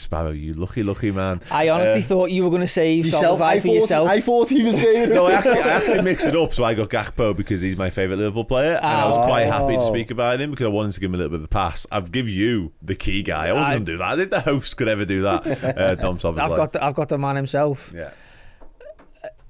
Sparrow, you lucky, lucky man. I honestly Uh, thought you were going to save Yourself, Szoboszlai I for thought, yourself. I thought he was saying no, I actually, I actually mixed it up. So I got Gakpo because he's my favourite Liverpool player, and I was quite happy to speak about him because I wanted to give him a little bit of a pass. I've give you the key guy. I wasn't going to do that. I think the host could ever do that. Uh, Dom I've got the, I've got the man himself. yeah.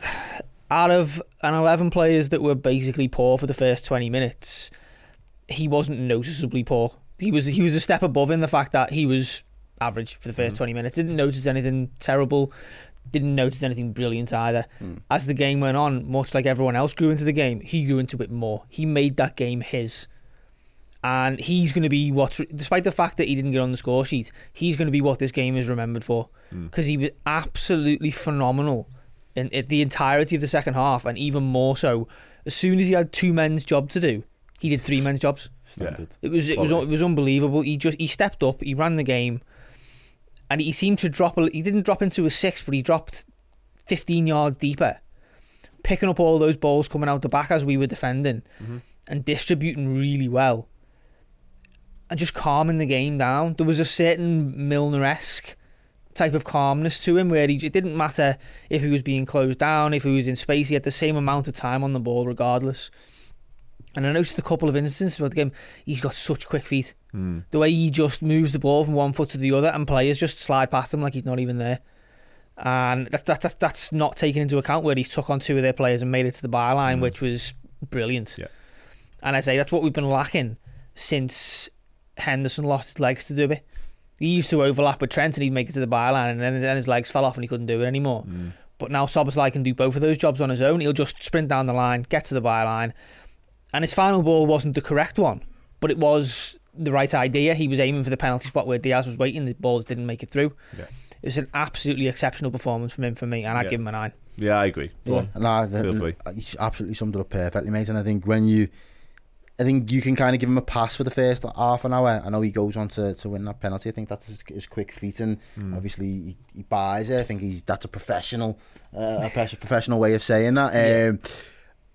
Out of an eleven players that were basically poor for the first twenty minutes, he wasn't noticeably poor. He was he was a step above in the fact that he was average for the 1st mm. twenty minutes. Didn't notice anything terrible. Didn't notice anything brilliant either. Mm. As the game went on, much like everyone else grew into the game, he grew into it more. He made that game his. And he's going to be what, despite the fact that he didn't get on the score sheet, he's going to be what this game is remembered for. Mm. Because he was absolutely phenomenal in, in the entirety of the second half, and even more so. As soon as he had two men's job to do, he did three men's jobs. Yeah. It was it was it was unbelievable. He just he stepped up, he ran the game, and he seemed to drop. He didn't drop into a six, but he dropped fifteen yards deeper, picking up all those balls coming out the back as we were defending, mm-hmm. and distributing really well, and just calming the game down. There was a certain Milner esque type of calmness to him where he, it didn't matter if he was being closed down, if he was in space, he had the same amount of time on the ball regardless. And I noticed a couple of instances where the game, he's got such quick feet. Hmm. The way he just moves the ball from one foot to the other, and players just slide past him like he's not even there. And that, that, that that's not taken into account where he took on two of their players and made it to the byline, hmm. which was brilliant. Yeah. And I say that's what we've been lacking since Henderson lost his legs to do it. He used to overlap with Trent and he'd make it to the byline, and then, then his legs fell off and he couldn't do it anymore. Hmm. But now Szoboszlai can do both of those jobs on his own. He'll just sprint down the line, get to the byline, and his final ball wasn't the correct one, but it was the right idea. He was aiming for the penalty spot where Diaz was waiting. The ball didn't make it through. Yeah. It was an absolutely exceptional performance from him for me, and I'd Yeah. give him a nine. Yeah, I agree. Go Yeah, on. nah, Feel th- you absolutely summed it up perfectly, mate. And I think when you, I think you can kind of give him a pass for the first half an hour. I know he goes on to, to win that penalty. I think that's his, his quick feet, and Hmm. obviously he, he buys it. I think he's that's a professional, uh, a professional way of saying that. Um,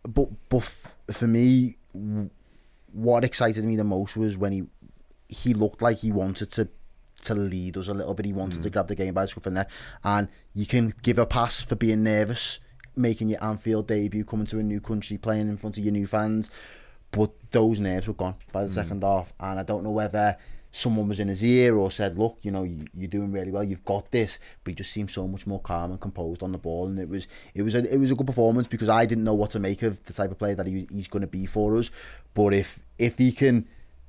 but but f- for me, what excited me the most was when he he looked like he wanted to to lead us a little bit. He wanted to mm. grab the game by the scruff of the neck, and you can give a pass for being nervous, making your Anfield debut, coming to a new country, playing in front of your new fans. But those nerves were gone by the mm. second half, and I don't know whether someone was in his ear or said, "Look, you know, you, you're doing really well. You've got this." But he just seemed so much more calm and composed on the ball, and it was it was a it was a good performance because I didn't know what to make of the type of player that he, he's going to be for us. But if if he can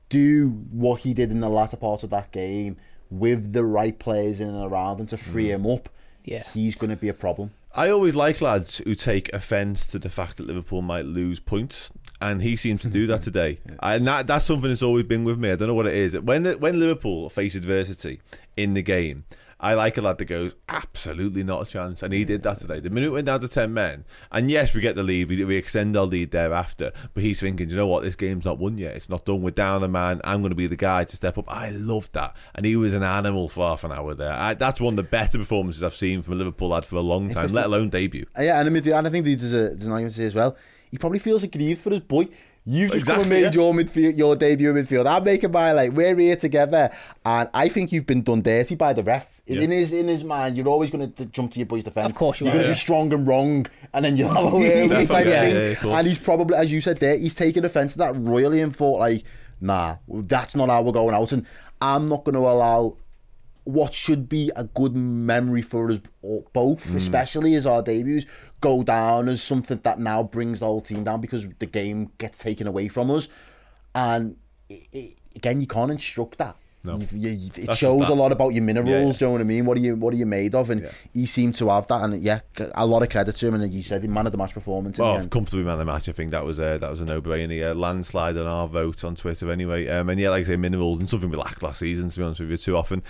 do what he did in the latter part of that game with the right players in and around him to free mm. him up, Yeah. he's going to be a problem. I always like lads who take offence to the fact that Liverpool might lose points, and he seems to do that today. And that, that's something that's always been with me. I don't know what it is. When the, when Liverpool face adversity in the game, I like a lad that goes absolutely not a chance, and he did that today. The minute went down to ten men, and yes, we get the lead, we, we extend our lead thereafter. But he's thinking, you know what, this game's not won yet. It's not done. We're down a man. I'm going to be the guy to step up. I loved that, and he was an animal for half an hour there. I, that's one of the better performances I've seen from a Liverpool lad for a long time, let alone debut. Uh, Yeah, and I, mean, and I think there's, a, there's an argument to say as well. He probably feels aggrieved for his boy. You've just come and Exactly, made yeah. your midfield, your debut in midfield. I'm making my like we're here together, and I think you've been done dirty by the ref. Yeah. In his in his mind, you're always going to jump to your boy's defence. Of course you you're going to yeah. be strong and wrong, and then you'll have a way away type Definitely, of yeah, thing. yeah, and he's probably, as you said there, he's taken offence to that royally and thought like, nah, that's not how we're going out, and I'm not going to allow what should be a good memory for us both, Mm. especially as our debuts, go down as something that now brings the whole team down because the game gets taken away from us. And it, it, again, you can't instruct that. No. You- you- it That's shows a lot about your minerals. Yeah, yeah. Do you know what I mean? What are you What are you made of? And Yeah. he seemed to have that, and yeah, a lot of credit to him. And like you said, man of the match performance. Well, end. comfortably man of the match. I think that was a that was a no brainer. Uh, landslide on our vote on Twitter anyway. Um, and yeah, like I say, minerals and something we lacked last season. To be honest with you, too often.